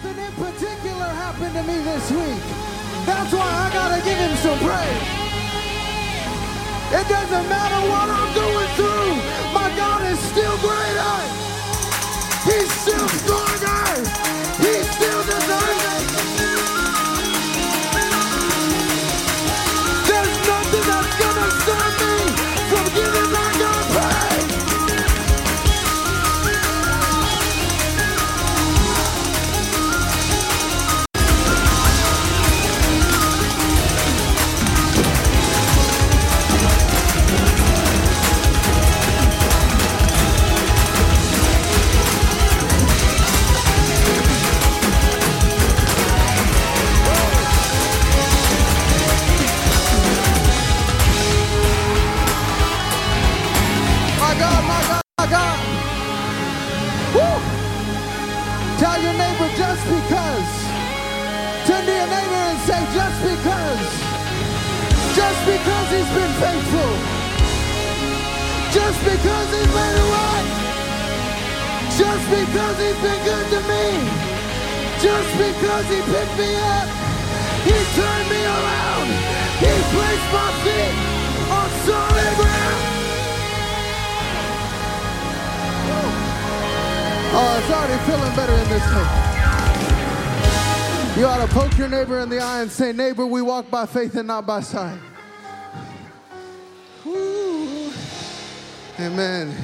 Something in particular happened to me this week. That's why I gotta give him some praise. It doesn't matter what I'm going through. My God is still greater. Just because he's been good to me. Just because he picked me up. He turned me around. He placed my feet on solid ground. Oh, it's already feeling better in this place. You ought to poke your neighbor in the eye and say, Neighbor, we walk by faith and not by sight. Woo. Amen.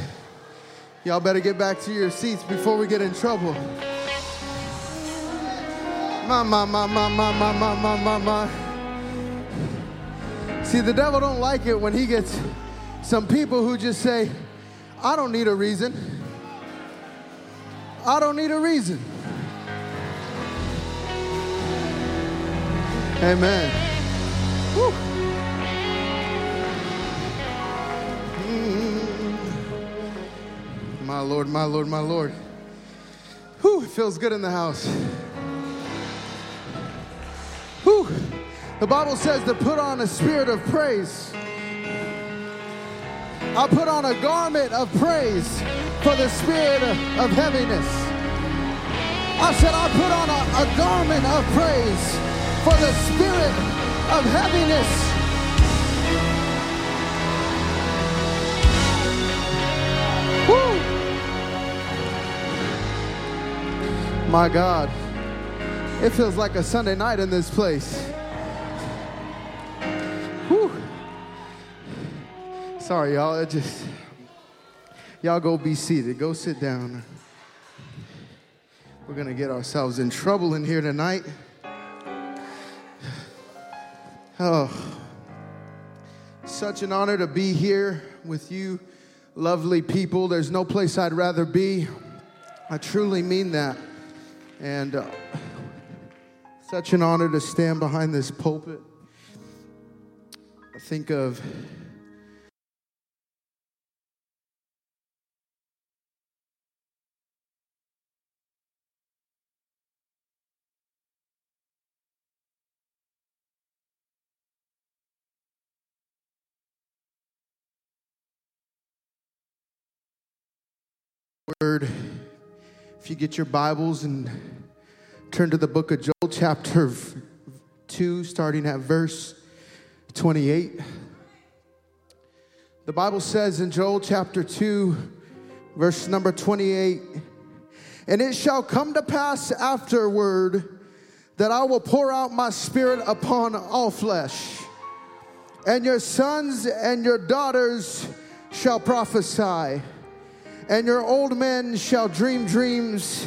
Y'all better get back to your seats before we get in trouble. My, my, my, my, my, my, my, my, my, my. See, the devil don't like it when he gets some people who just say, I don't need a reason. I don't need a reason. Amen. Woo. My Lord, my Lord, my Lord. Whew, it feels good in the house. Whew. The Bible says to put on a spirit of praise. I put on a garment of praise for the spirit of, heaviness. I said, I put on a, a garment of praise for the spirit of heaviness. My God, it feels like a Sunday night in this place. Whew. Sorry, y'all. It just y'all go be seated. Go sit down. We're gonna get ourselves in trouble in here tonight. Oh, such an honor to be here with you, lovely people. There's no place I'd rather be. I truly mean that. And uh, such an honor to stand behind this pulpit. I think of word. If you get your Bibles and turn to the book of Joel, chapter 2, starting at verse 28. The Bible says in Joel chapter 2, verse number 28, and it shall come to pass afterward that I will pour out my spirit upon all flesh, and your sons and your daughters shall prophesy and your old men shall dream dreams,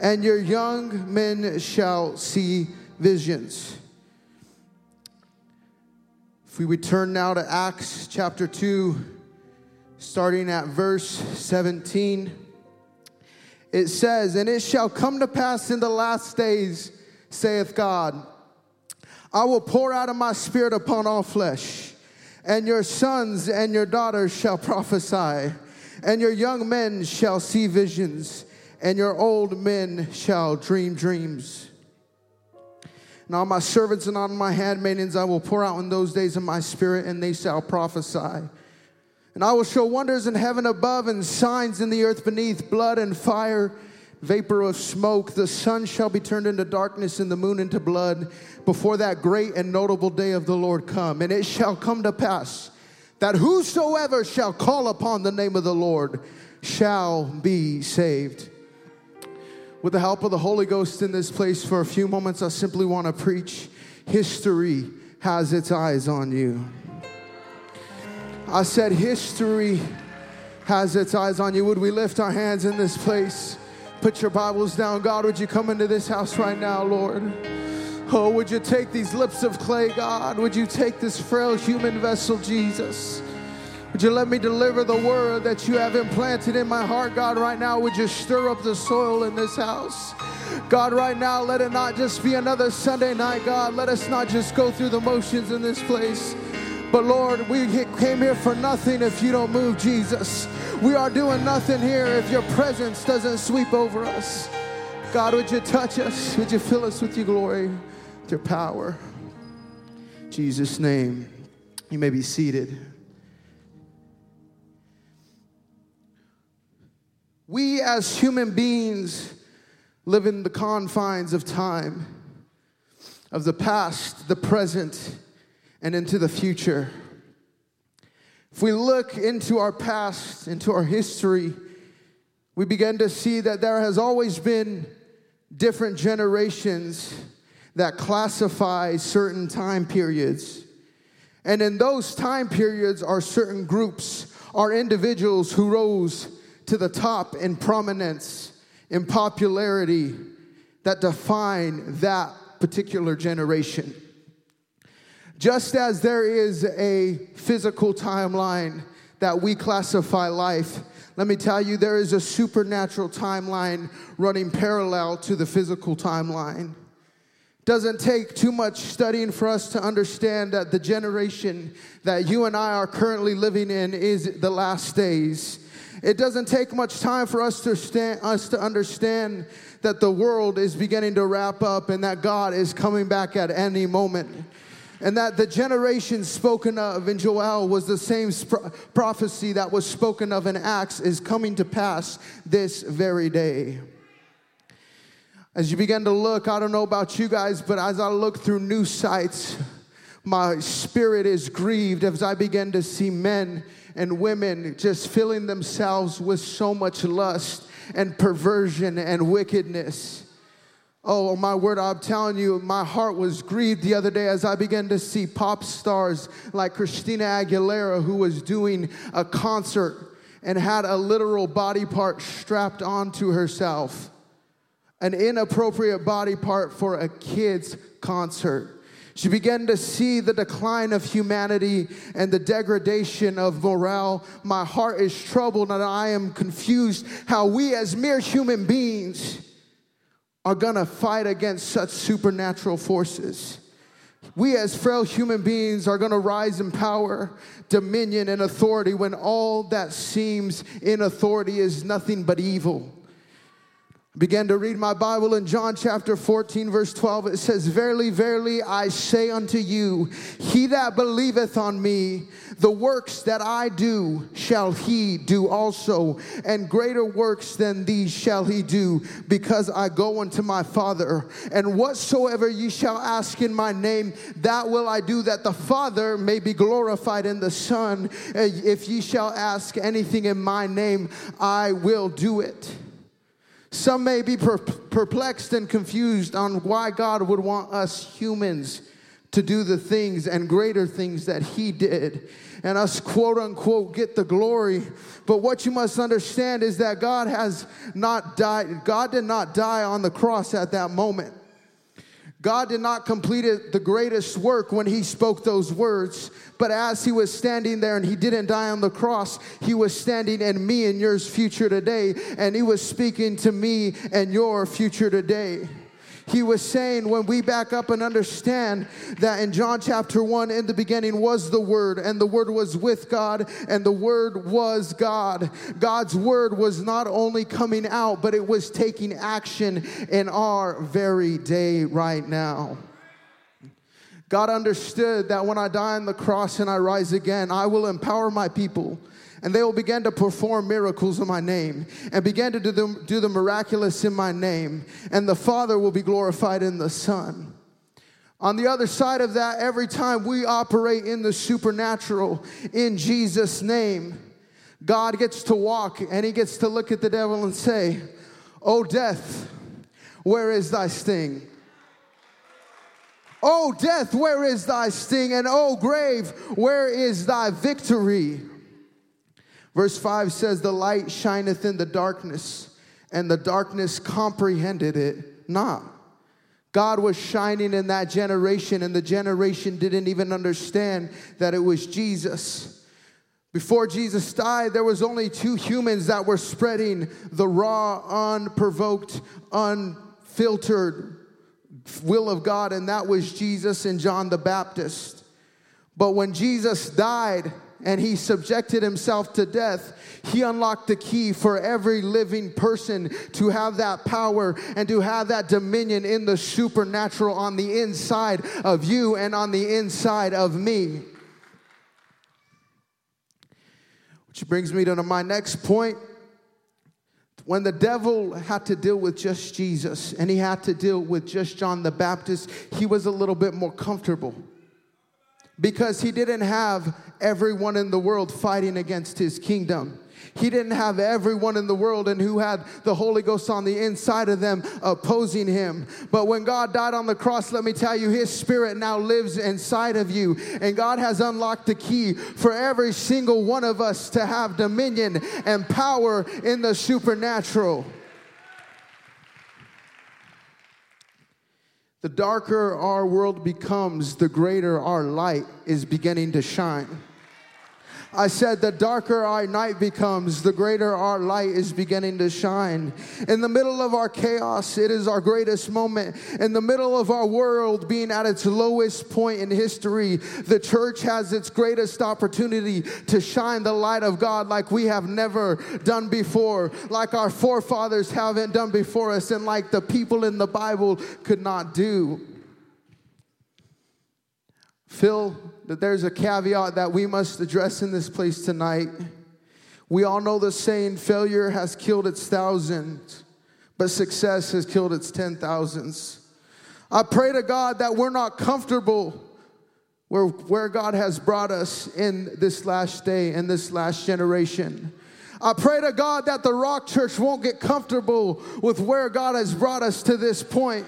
and your young men shall see visions. If we return now to Acts chapter 2, starting at verse 17, it says, And it shall come to pass in the last days, saith God, I will pour out of my spirit upon all flesh, and your sons and your daughters shall prophesy and your young men shall see visions, and your old men shall dream dreams. And on my servants and on my handmaidens I will pour out in those days of my spirit, and they shall prophesy. And I will show wonders in heaven above and signs in the earth beneath, blood and fire vapor of smoke. The sun shall be turned into darkness and the moon into blood before that great and notable day of the Lord come. And it shall come to pass that whosoever shall call upon the name of the Lord shall be saved. With the help of the Holy Ghost in this place for a few moments, I simply want to preach history has its eyes on you. I said, history has its eyes on you. Would we lift our hands in this place? Put your Bibles down. God, would you come into this house right now, Lord? Oh, would you take these lips of clay, God? Would you take this frail human vessel, Jesus? Would you let me deliver the word that you have implanted in my heart, God, right now? Would you stir up the soil in this house? God, right now, let it not just be another Sunday night, God. Let us not just go through the motions in this place. But Lord, we came here for nothing if you don't move, Jesus. We are doing nothing here if your presence doesn't sweep over us. God, would you touch us? Would you fill us with your glory? Your power. In Jesus' name, you may be seated. We as human beings live in the confines of time, of the past, the present, and into the future. If we look into our past, into our history, we begin to see that there has always been different generations that classify certain time periods. And in those time periods are certain groups, are individuals who rose to the top in prominence, in popularity, that define that particular generation. Just as there is a physical timeline that we classify life, let me tell you, there is a supernatural timeline running parallel to the physical timeline. Doesn't take too much studying for us to understand that the generation that you and I are currently living in is the last days. It doesn't take much time for us to, stand, us to understand that the world is beginning to wrap up and that God is coming back at any moment. And that the generation spoken of in Joel was the same prophecy that was spoken of in Acts is coming to pass this very day. As you begin to look, I don't know about you guys, but as I look through new sites, my spirit is grieved as I begin to see men and women just filling themselves with so much lust and perversion and wickedness. Oh, my word, I'm telling you, my heart was grieved the other day as I began to see pop stars like Christina Aguilera, who was doing a concert and had a literal body part strapped onto herself an inappropriate body part for a kid's concert. She began to see the decline of humanity and the degradation of morale. My heart is troubled and I am confused how we, as mere human beings, are gonna fight against such supernatural forces. We, as frail human beings, are gonna rise in power, dominion, and authority when all that seems in authority is nothing but evil began to read my Bible in John chapter 14, verse 12. It says, Verily, verily, I say unto you, he that believeth on me, the works that I do shall he do also, and greater works than these shall he do, because I go unto my Father. And whatsoever ye shall ask in my name, that will I do, that the Father may be glorified in the Son. If ye shall ask anything in my name, I will do it. Some may be perplexed and confused on why God would want us humans to do the things and greater things that He did and us quote unquote get the glory. But what you must understand is that God has not died, God did not die on the cross at that moment. God did not complete the greatest work when he spoke those words, but as he was standing there and he didn't die on the cross, he was standing in me and yours future today, and he was speaking to me and your future today. He was saying when we back up and understand that in John chapter 1, in the beginning was the Word, and the Word was with God, and the Word was God. God's Word was not only coming out, but it was taking action in our very day right now. God understood that when I die on the cross and I rise again, I will empower my people and they will begin to perform miracles in my name and begin to do the, do the miraculous in my name, and the Father will be glorified in the Son. On the other side of that, every time we operate in the supernatural in Jesus' name, God gets to walk and he gets to look at the devil and say, Oh, death, where is thy sting? Oh, death, where is thy sting? And oh, grave, where is thy victory? Verse 5 says, The light shineth in the darkness, and the darkness comprehended it not. God was shining in that generation, and the generation didn't even understand that it was Jesus. Before Jesus died, there was only two humans that were spreading the raw, unprovoked, unfiltered will of God, and that was Jesus and John the Baptist. But when Jesus died and he subjected himself to death, he unlocked the key for every living person to have that power and to have that dominion in the supernatural on the inside of you and on the inside of me. Which brings me to my next point when the devil had to deal with just Jesus and he had to deal with just John the Baptist, he was a little bit more comfortable because he didn't have everyone in the world fighting against his kingdom. He didn't have everyone in the world and who had the Holy Ghost on the inside of them opposing him. But when God died on the cross, let me tell you, his spirit now lives inside of you. And God has unlocked the key for every single one of us to have dominion and power in the supernatural. The darker our world becomes, the greater our light is beginning to shine. I said, the darker our night becomes, the greater our light is beginning to shine. In the middle of our chaos, it is our greatest moment. In the middle of our world being at its lowest point in history, the church has its greatest opportunity to shine the light of God like we have never done before, like our forefathers haven't done before us, and like the people in the Bible could not do. Phil that there's a caveat that we must address in this place tonight. We all know the saying, failure has killed its thousands, but success has killed its ten thousands. I pray to God that we're not comfortable where, where God has brought us in this last day, in this last generation. I pray to God that the Rock Church won't get comfortable with where God has brought us to this point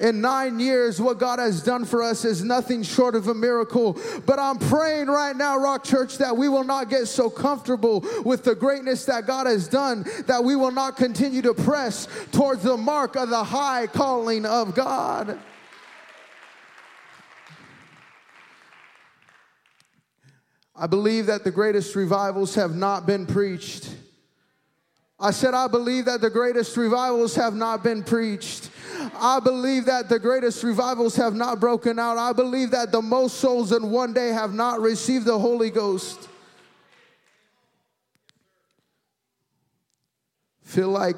in nine years, what God has done for us is nothing short of a miracle. But I'm praying right now, Rock Church, that we will not get so comfortable with the greatness that God has done that we will not continue to press towards the mark of the high calling of God. I believe that the greatest revivals have not been preached. I said, I believe that the greatest revivals have not been preached. I believe that the greatest revivals have not broken out. I believe that the most souls in one day have not received the Holy Ghost. Feel like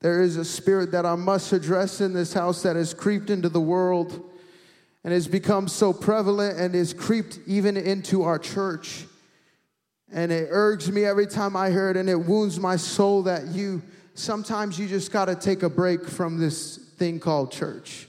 there is a spirit that I must address in this house that has creeped into the world and has become so prevalent and has creeped even into our church. And it urges me every time I hear it, and it wounds my soul that you sometimes you just got to take a break from this thing called church.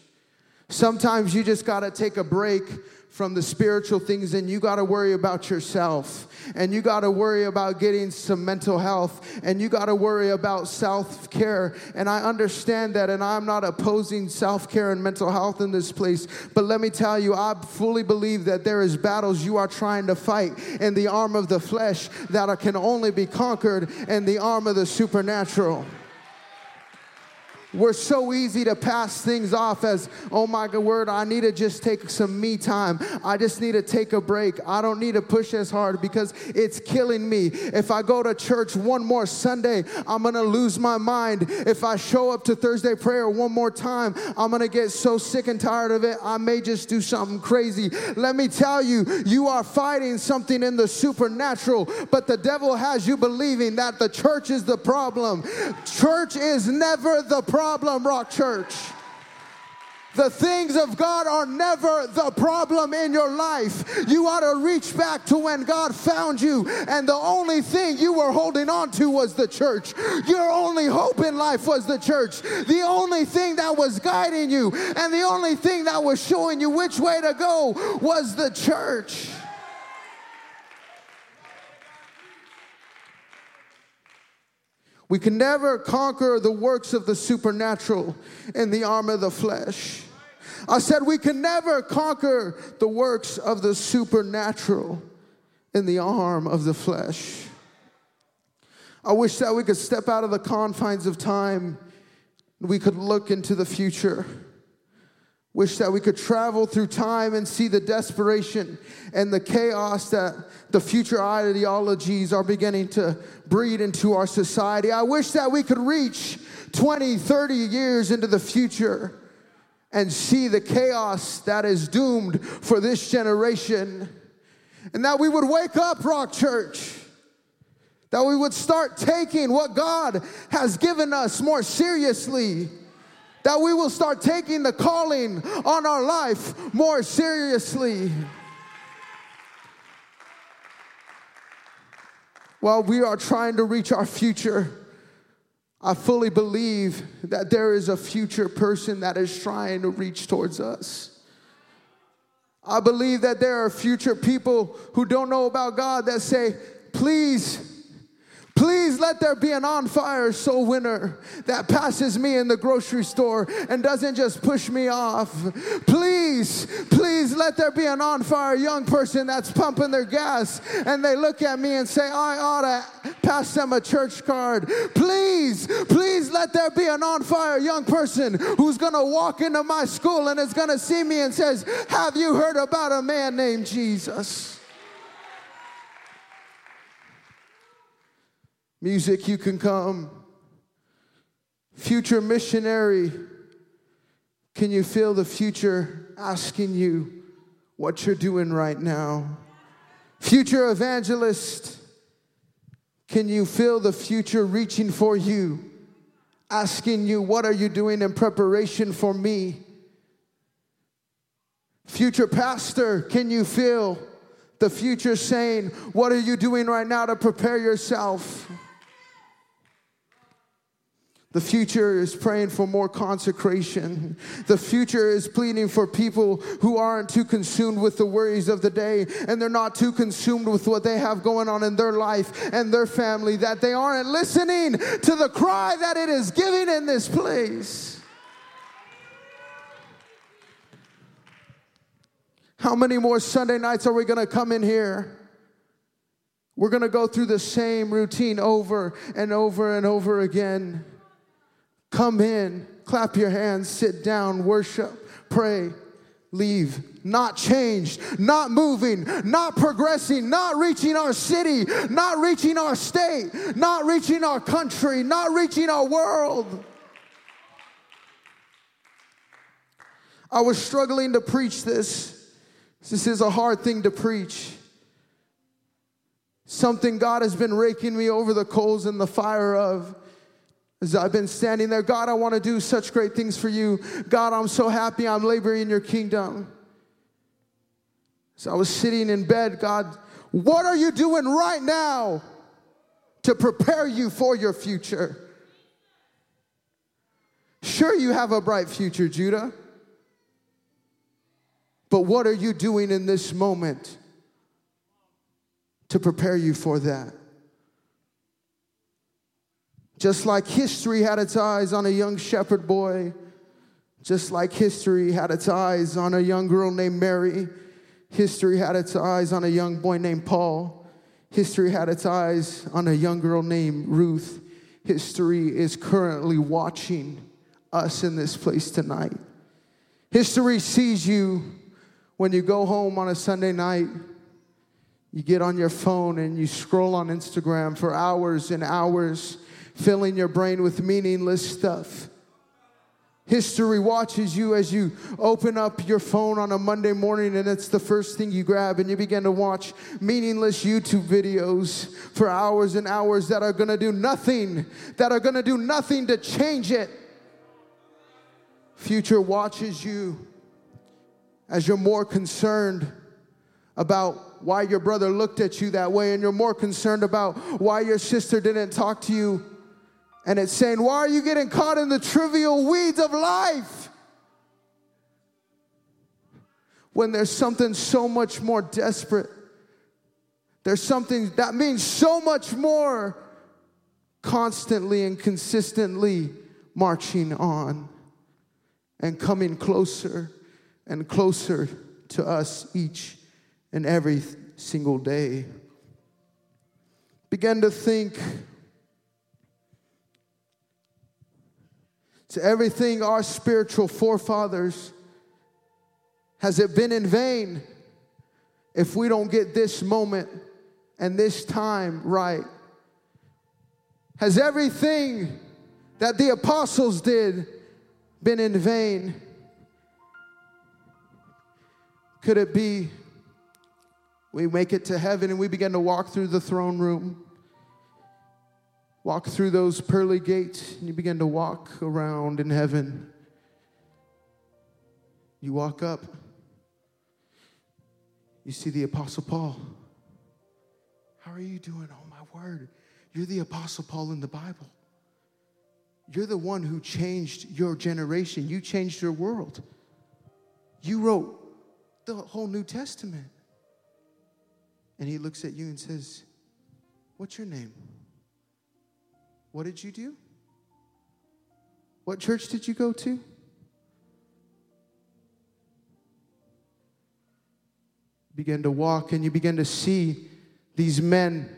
Sometimes you just got to take a break from the spiritual things and you got to worry about yourself. And you got to worry about getting some mental health. And you got to worry about self-care. And I understand that and I'm not opposing self-care and mental health in this place. But let me tell you I fully believe that there is battles you are trying to fight in the arm of the flesh that can only be conquered in the arm of the supernatural we're so easy to pass things off as, oh my God, word, I need to just take some me time. I just need to take a break. I don't need to push as hard because it's killing me. If I go to church one more Sunday, I'm going to lose my mind. If I show up to Thursday prayer one more time, I'm going to get so sick and tired of it, I may just do something crazy. Let me tell you, you are fighting something in the supernatural, but the devil has you believing that the church is the problem. Church is never the problem problem, Rock Church. The things of God are never the problem in your life. You ought to reach back to when God found you, and the only thing you were holding on to was the church. Your only hope in life was the church. The only thing that was guiding you, and the only thing that was showing you which way to go was the church. We can never conquer the works of the supernatural in the arm of the flesh. I said we can never conquer the works of the supernatural in the arm of the flesh. I wish that we could step out of the confines of time, we could look into the future. Wish that we could travel through time and see the desperation and the chaos that the future ideologies are beginning to breed into our society. I wish that we could reach 20, 30 years into the future and see the chaos that is doomed for this generation. And that we would wake up, Rock Church. That we would start taking what God has given us more seriously that we will start taking the calling on our life more seriously. While we are trying to reach our future, I fully believe that there is a future person that is trying to reach towards us. I believe that there are future people who don't know about God that say, please Please let there be an on fire soul winner that passes me in the grocery store and doesn't just push me off. Please, please let there be an on fire young person that's pumping their gas and they look at me and say, I ought to pass them a church card. Please, please let there be an on fire young person who's gonna walk into my school and is gonna see me and says, Have you heard about a man named Jesus? Music, you can come. Future missionary, can you feel the future asking you what you're doing right now? Future evangelist, can you feel the future reaching for you, asking you, What are you doing in preparation for me? Future pastor, can you feel the future saying, What are you doing right now to prepare yourself? The future is praying for more consecration. The future is pleading for people who aren't too consumed with the worries of the day and they're not too consumed with what they have going on in their life and their family, that they aren't listening to the cry that it is giving in this place. How many more Sunday nights are we going to come in here? We're going to go through the same routine over and over and over again. Come in, clap your hands, sit down, worship, pray, leave. Not changed, not moving, not progressing, not reaching our city, not reaching our state, not reaching our country, not reaching our world. I was struggling to preach this. This is a hard thing to preach. Something God has been raking me over the coals and the fire of. As I've been standing there, God, I want to do such great things for you. God, I'm so happy I'm laboring in your kingdom. So I was sitting in bed, God, what are you doing right now to prepare you for your future? Sure, you have a bright future, Judah. But what are you doing in this moment to prepare you for that? Just like history had its eyes on a young shepherd boy, just like history had its eyes on a young girl named Mary, history had its eyes on a young boy named Paul, history had its eyes on a young girl named Ruth. History is currently watching us in this place tonight. History sees you when you go home on a Sunday night. You get on your phone and you scroll on Instagram for hours and hours filling your brain with meaningless stuff. History watches you as you open up your phone on a Monday morning and it's the first thing you grab and you begin to watch meaningless YouTube videos for hours and hours that are gonna do nothing, that are gonna do nothing to change it Future watches you as you're more concerned about why your brother looked at you that way, and you're more concerned about why your sister didn't talk to you. And it's saying, Why are you getting caught in the trivial weeds of life? When there's something so much more desperate, there's something that means so much more constantly and consistently marching on and coming closer and closer to us each and every single day. Begin to think to everything our spiritual forefathers. Has it been in vain if we don't get this moment and this time right? Has everything that the apostles did been in vain? Could it be we make it to heaven and we begin to walk through the throne room? Walk through those pearly gates and you begin to walk around in heaven. You walk up, you see the Apostle Paul. How are you doing? Oh, my word. You're the Apostle Paul in the Bible. You're the one who changed your generation, you changed your world. You wrote the whole New Testament. And he looks at you and says, What's your name? What did you do? What church did you go to? Begin to walk and you begin to see these men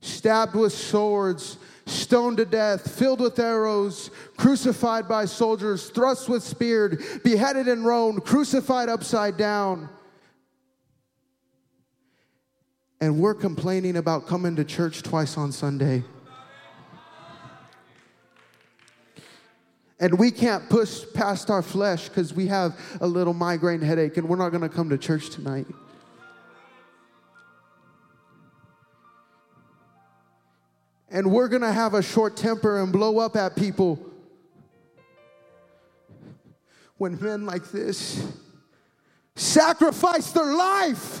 stabbed with swords, stoned to death, filled with arrows, crucified by soldiers, thrust with spear, beheaded and Rome, crucified upside down. And we're complaining about coming to church twice on Sunday. And we can't push past our flesh because we have a little migraine headache and we're not going to come to church tonight. and we're gonna have a short temper and blow up at people. When men like this sacrifice their life,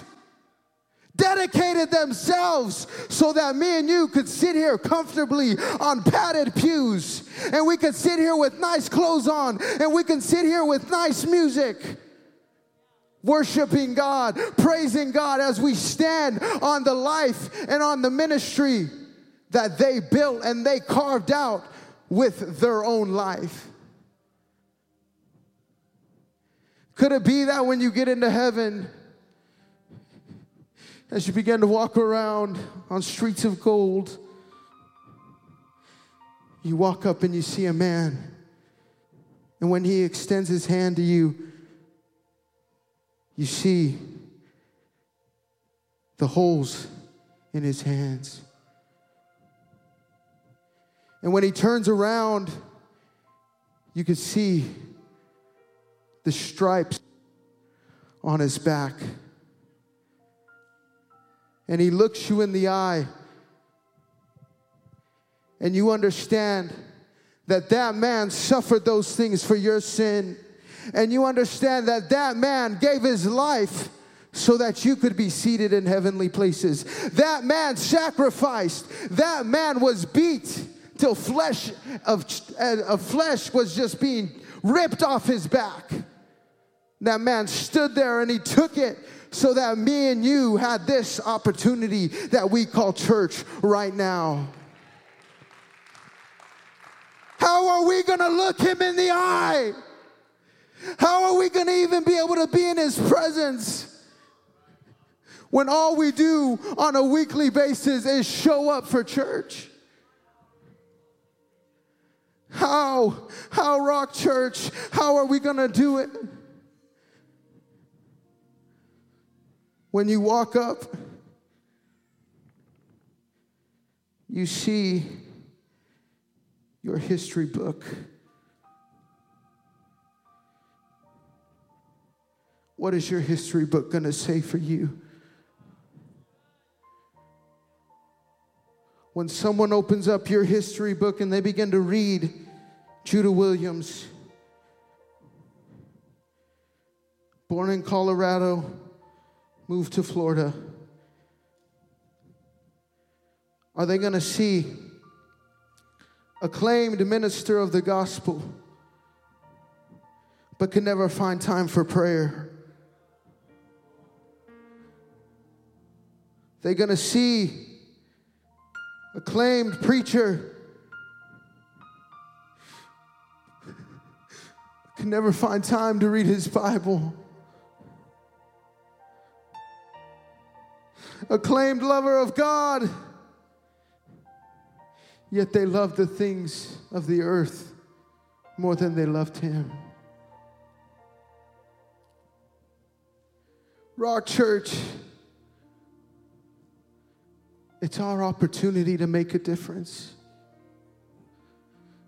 dedicated themselves so that me and you could sit here comfortably on padded pews. And we could sit here with nice clothes on. And we can sit here with nice music. Worshiping God, praising God as we stand on the life and on the ministry that they built and they carved out with their own life. Could it be that when you get into heaven, as you begin to walk around on streets of gold, you walk up and you see a man, and when he extends his hand to you, you see the holes in his hands. And when he turns around, you can see the stripes on his back. And he looks you in the eye, and you understand that that man suffered those things for your sin. And you understand that that man gave his life so that you could be seated in heavenly places. That man sacrificed, that man was beat till flesh of, uh, of flesh was just being ripped off his back. That man stood there and he took it so that me and you had this opportunity that we call church right now. How are we gonna look him in the eye? How are we gonna even be able to be in his presence? When all we do on a weekly basis is show up for church. How? How, Rock Church? How are we to do it? When you walk up, you see your history book. What is your history book going to say for you? When someone opens up your history book and they begin to read Judah Williams, born in Colorado, moved to Florida. Are they going to see acclaimed minister of the gospel, but can never find time for prayer? They're going to see acclaimed preacher can never find time to read his Bible. Acclaimed lover of God Yet they loved the things of the earth more than they loved Him. Rock Church, it's our opportunity to make a difference.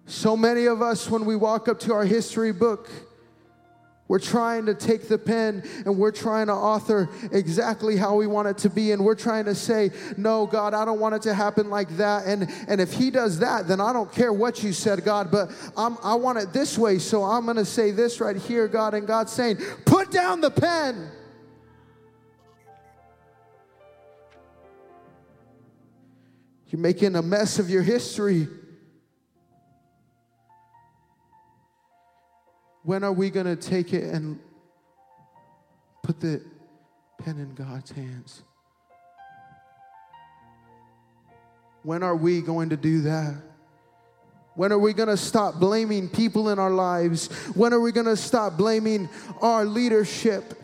So many of us, when we walk up to our history book, we're trying to take the pen and we're trying to author exactly how we want it to be. And we're trying to say, No, God, I don't want it to happen like that. And, and if He does that, then I don't care what you said, God, but I'm, I want it this way. So I'm going to say this right here, God. And God's saying, Put down the pen. You're making a mess of your history. When are we going to take it and put the pen in God's hands? When are we going to do that? When are we going to stop blaming people in our lives? When are we going to stop blaming our leadership?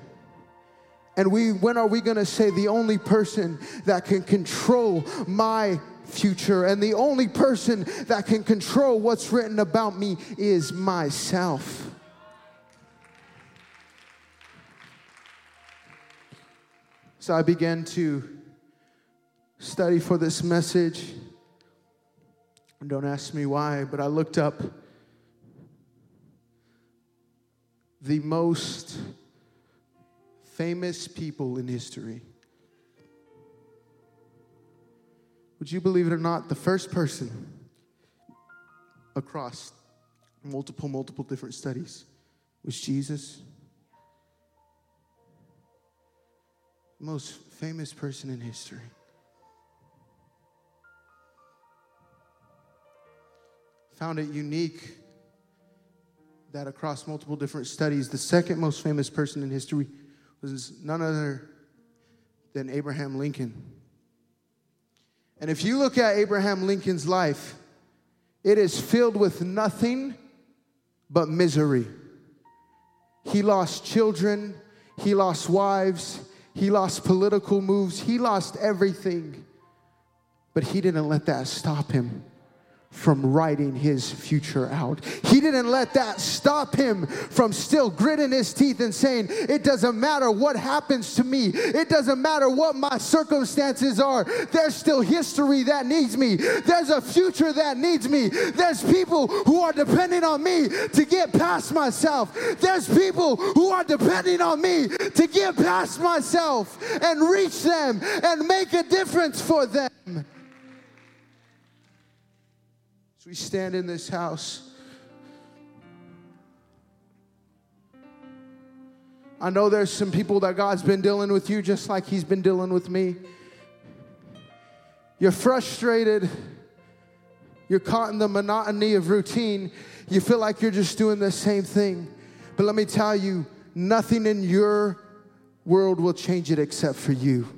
And we when are we going to say the only person that can control my future and the only person that can control what's written about me is myself? So I began to study for this message. Don't ask me why, but I looked up the most famous people in history. Would you believe it or not, the first person across multiple, multiple different studies was Jesus? Most famous person in history. Found it unique that across multiple different studies, the second most famous person in history was none other than Abraham Lincoln. And if you look at Abraham Lincoln's life, it is filled with nothing but misery. He lost children, he lost wives, he lost political moves. He lost everything. But he didn't let that stop him from writing his future out. He didn't let that stop him from still gritting his teeth and saying, It doesn't matter what happens to me, it doesn't matter what my circumstances are. There's still history that needs me, there's a future that needs me, there's people who are depending on me to get past myself, there's people who are depending on me to get past myself and reach them and make a difference for them. We stand in this house, I know there's some people that God's been dealing with you just like He's been dealing with me. You're frustrated. You're caught in the monotony of routine. You feel like you're just doing the same thing. But let me tell you, nothing in your world will change it except for you.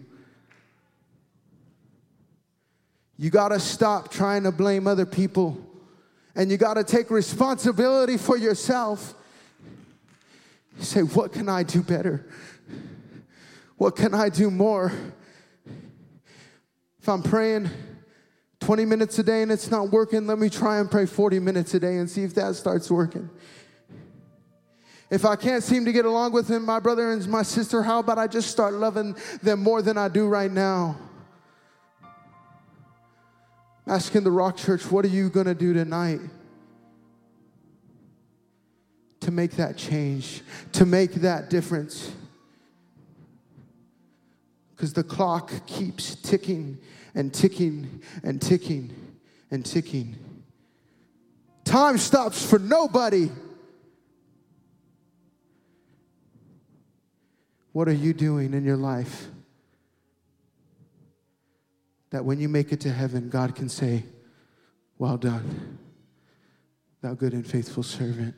You got to stop trying to blame other people and you got to take responsibility for yourself. You say, What can I do better? What can I do more? If I'm praying 20 minutes a day and it's not working, let me try and pray 40 minutes a day and see if that starts working. If I can't seem to get along with him, my brother and my sister, how about I just start loving them more than I do right now? Asking the Rock Church, what are you going to do tonight to make that change, to make that difference? Because the clock keeps ticking and ticking and ticking and ticking. Time stops for nobody. What are you doing in your life that when you make it to heaven, God can say, Well done, thou good and faithful servant?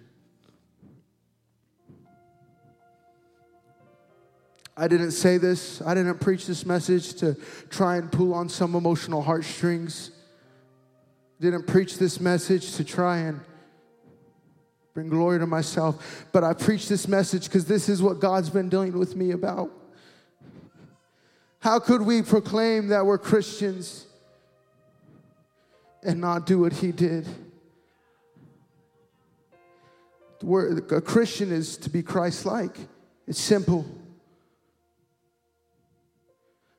I didn't say this, I didn't preach this message to try and pull on some emotional heartstrings. Didn't preach this message to try and bring glory to myself, but I preach this message because this is what God's been dealing with me about. How could we proclaim that we're Christians and not do what He did? a Christian is to be Christ like, it's simple.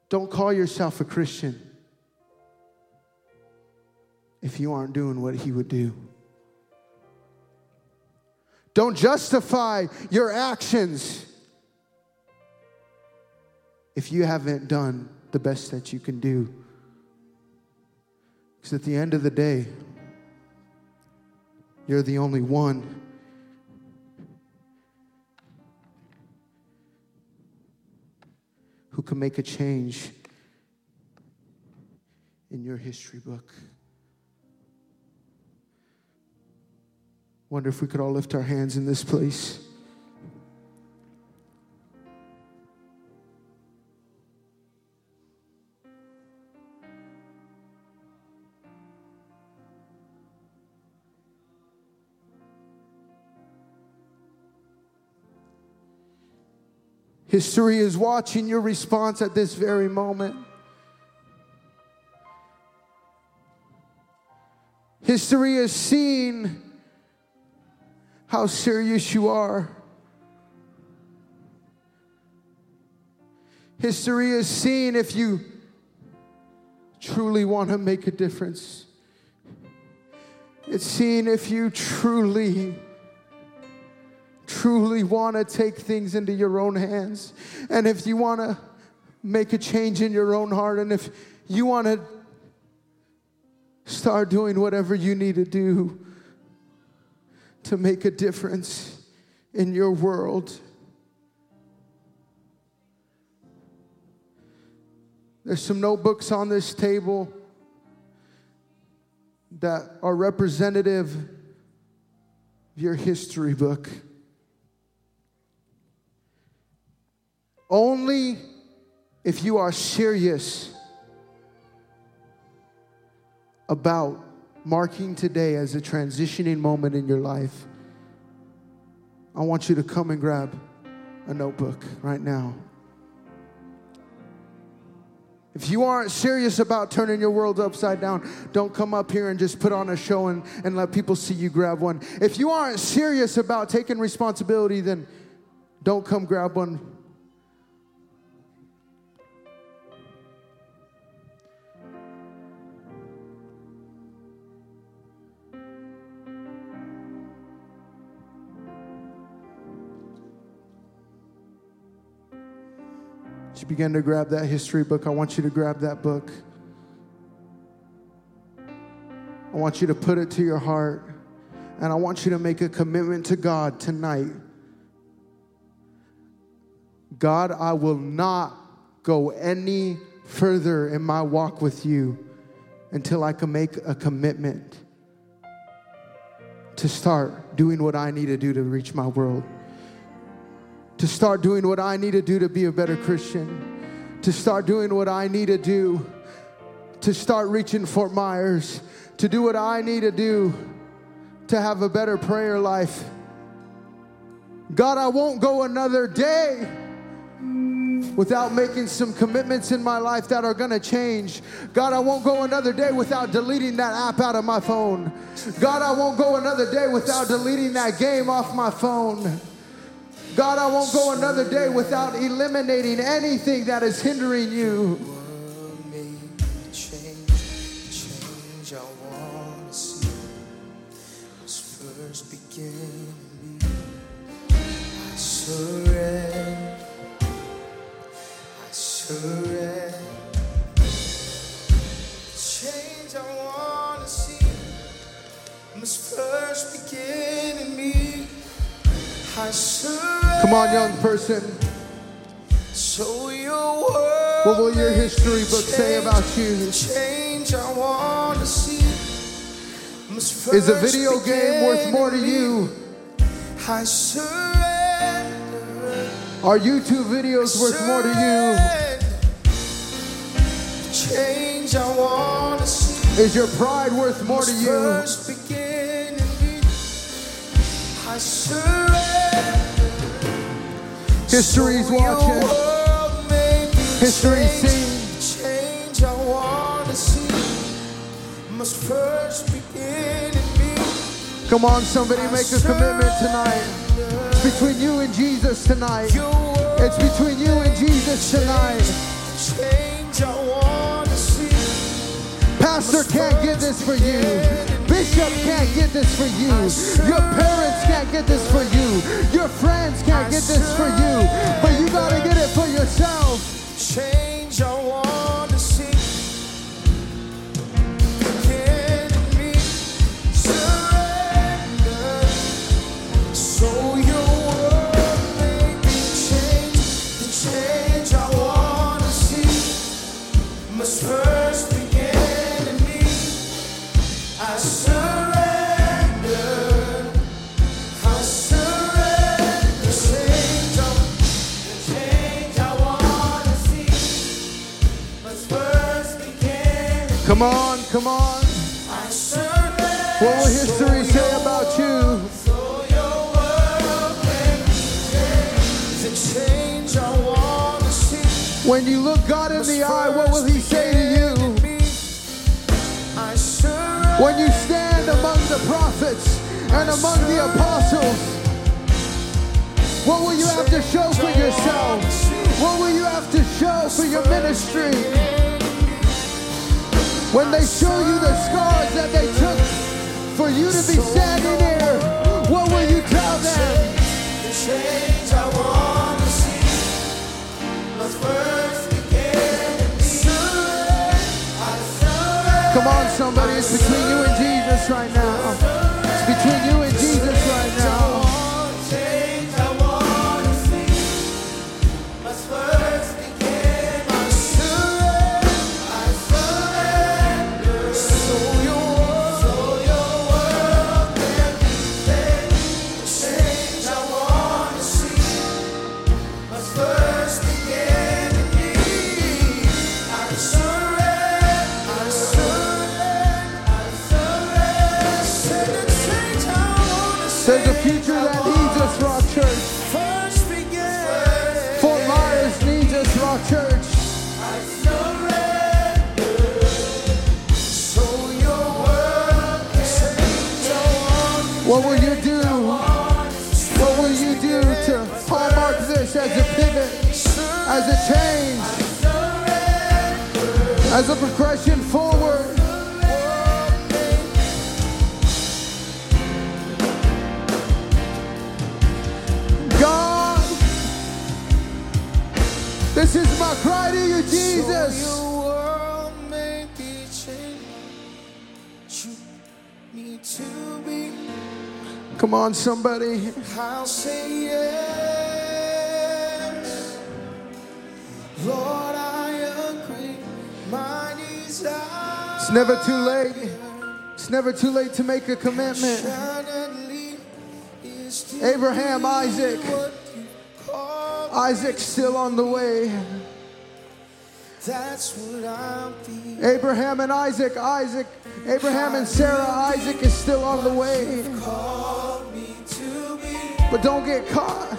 Don't call yourself a Christian if you aren't doing what he would do. Don't justify your actions if you haven't done the best that you can do. Because at the end of the day, you're the only one who can make a change in your history book. Wonder if we could all lift our hands in this place. History is watching your response at this very moment. History is seeing how serious you are. History is seeing if you truly want to make a difference. It's seeing if you truly truly want to take things into your own hands, and if you want to make a change in your own heart, and if you want to start doing whatever you need to do to make a difference in your world. There's some notebooks on this table that are representative of your history book. Only if you are serious about marking today as a transitioning moment in your life, I want you to come and grab a notebook right now. If you aren't serious about turning your world upside down, don't come up here and just put on a show and, and let people see you grab one. If you aren't serious about taking responsibility, then don't come grab one you begin to grab that history book, I want you to grab that book. I want you to put it to your heart. And I want you to make a commitment to God tonight. God, I will not go any further in my walk with you until I can make a commitment to start doing what I need to do to reach my world to start doing what I need to do to be a better Christian, to start doing what I need to do, to start reaching Fort Myers, to do what I need to do to have a better prayer life. God, I won't go another day without making some commitments in my life that are gonna change. God, I won't go another day without deleting that app out of my phone. God, I won't go another day without deleting that game off my phone. God, I won't go another day without eliminating anything that is hindering you. surrender. I surrender. Come on, young person. So your world What will your history book say about you? Change I want to see. Is a video game worth more to you? I surrender. Are YouTube videos worth more to you? Change I want to see. Is your pride worth more to you? first begin in me. I surrender. History's watching. world may History's changed. seeing. Change I want to see. Must first begin in me. Come on, somebody make a commitment tonight. It's between you and Jesus tonight. It's between you and Jesus tonight. change I want to see. Pastor can't get this for you. This for you. Your parents can't get this for you. Your friends can't get this for you. But you gotta get it for yourself. Change I Come on, come on. What will history say about you? When you look God in the eye, what will He say to you? When you stand among the prophets and among the apostles, what will you have to show for yourself? What will you have to show for your ministry? When they show you the scars that they took for you to be standing here, what will you tell them? The change I want to see must first begin in me. I surrender. Come on, somebody, it's between you and Jesus right now. As a progression forward? God, this is my cry to you, Jesus. your world may be changed. You need to be. Come on, somebody. I'll say yes. Lord, never too late. It's never too late to make a commitment. Abraham, Isaac. Isaac's still on the way. That's what be. Abraham and Isaac, Isaac, Abraham and Sarah, Isaac is still on the way. But don't get caught.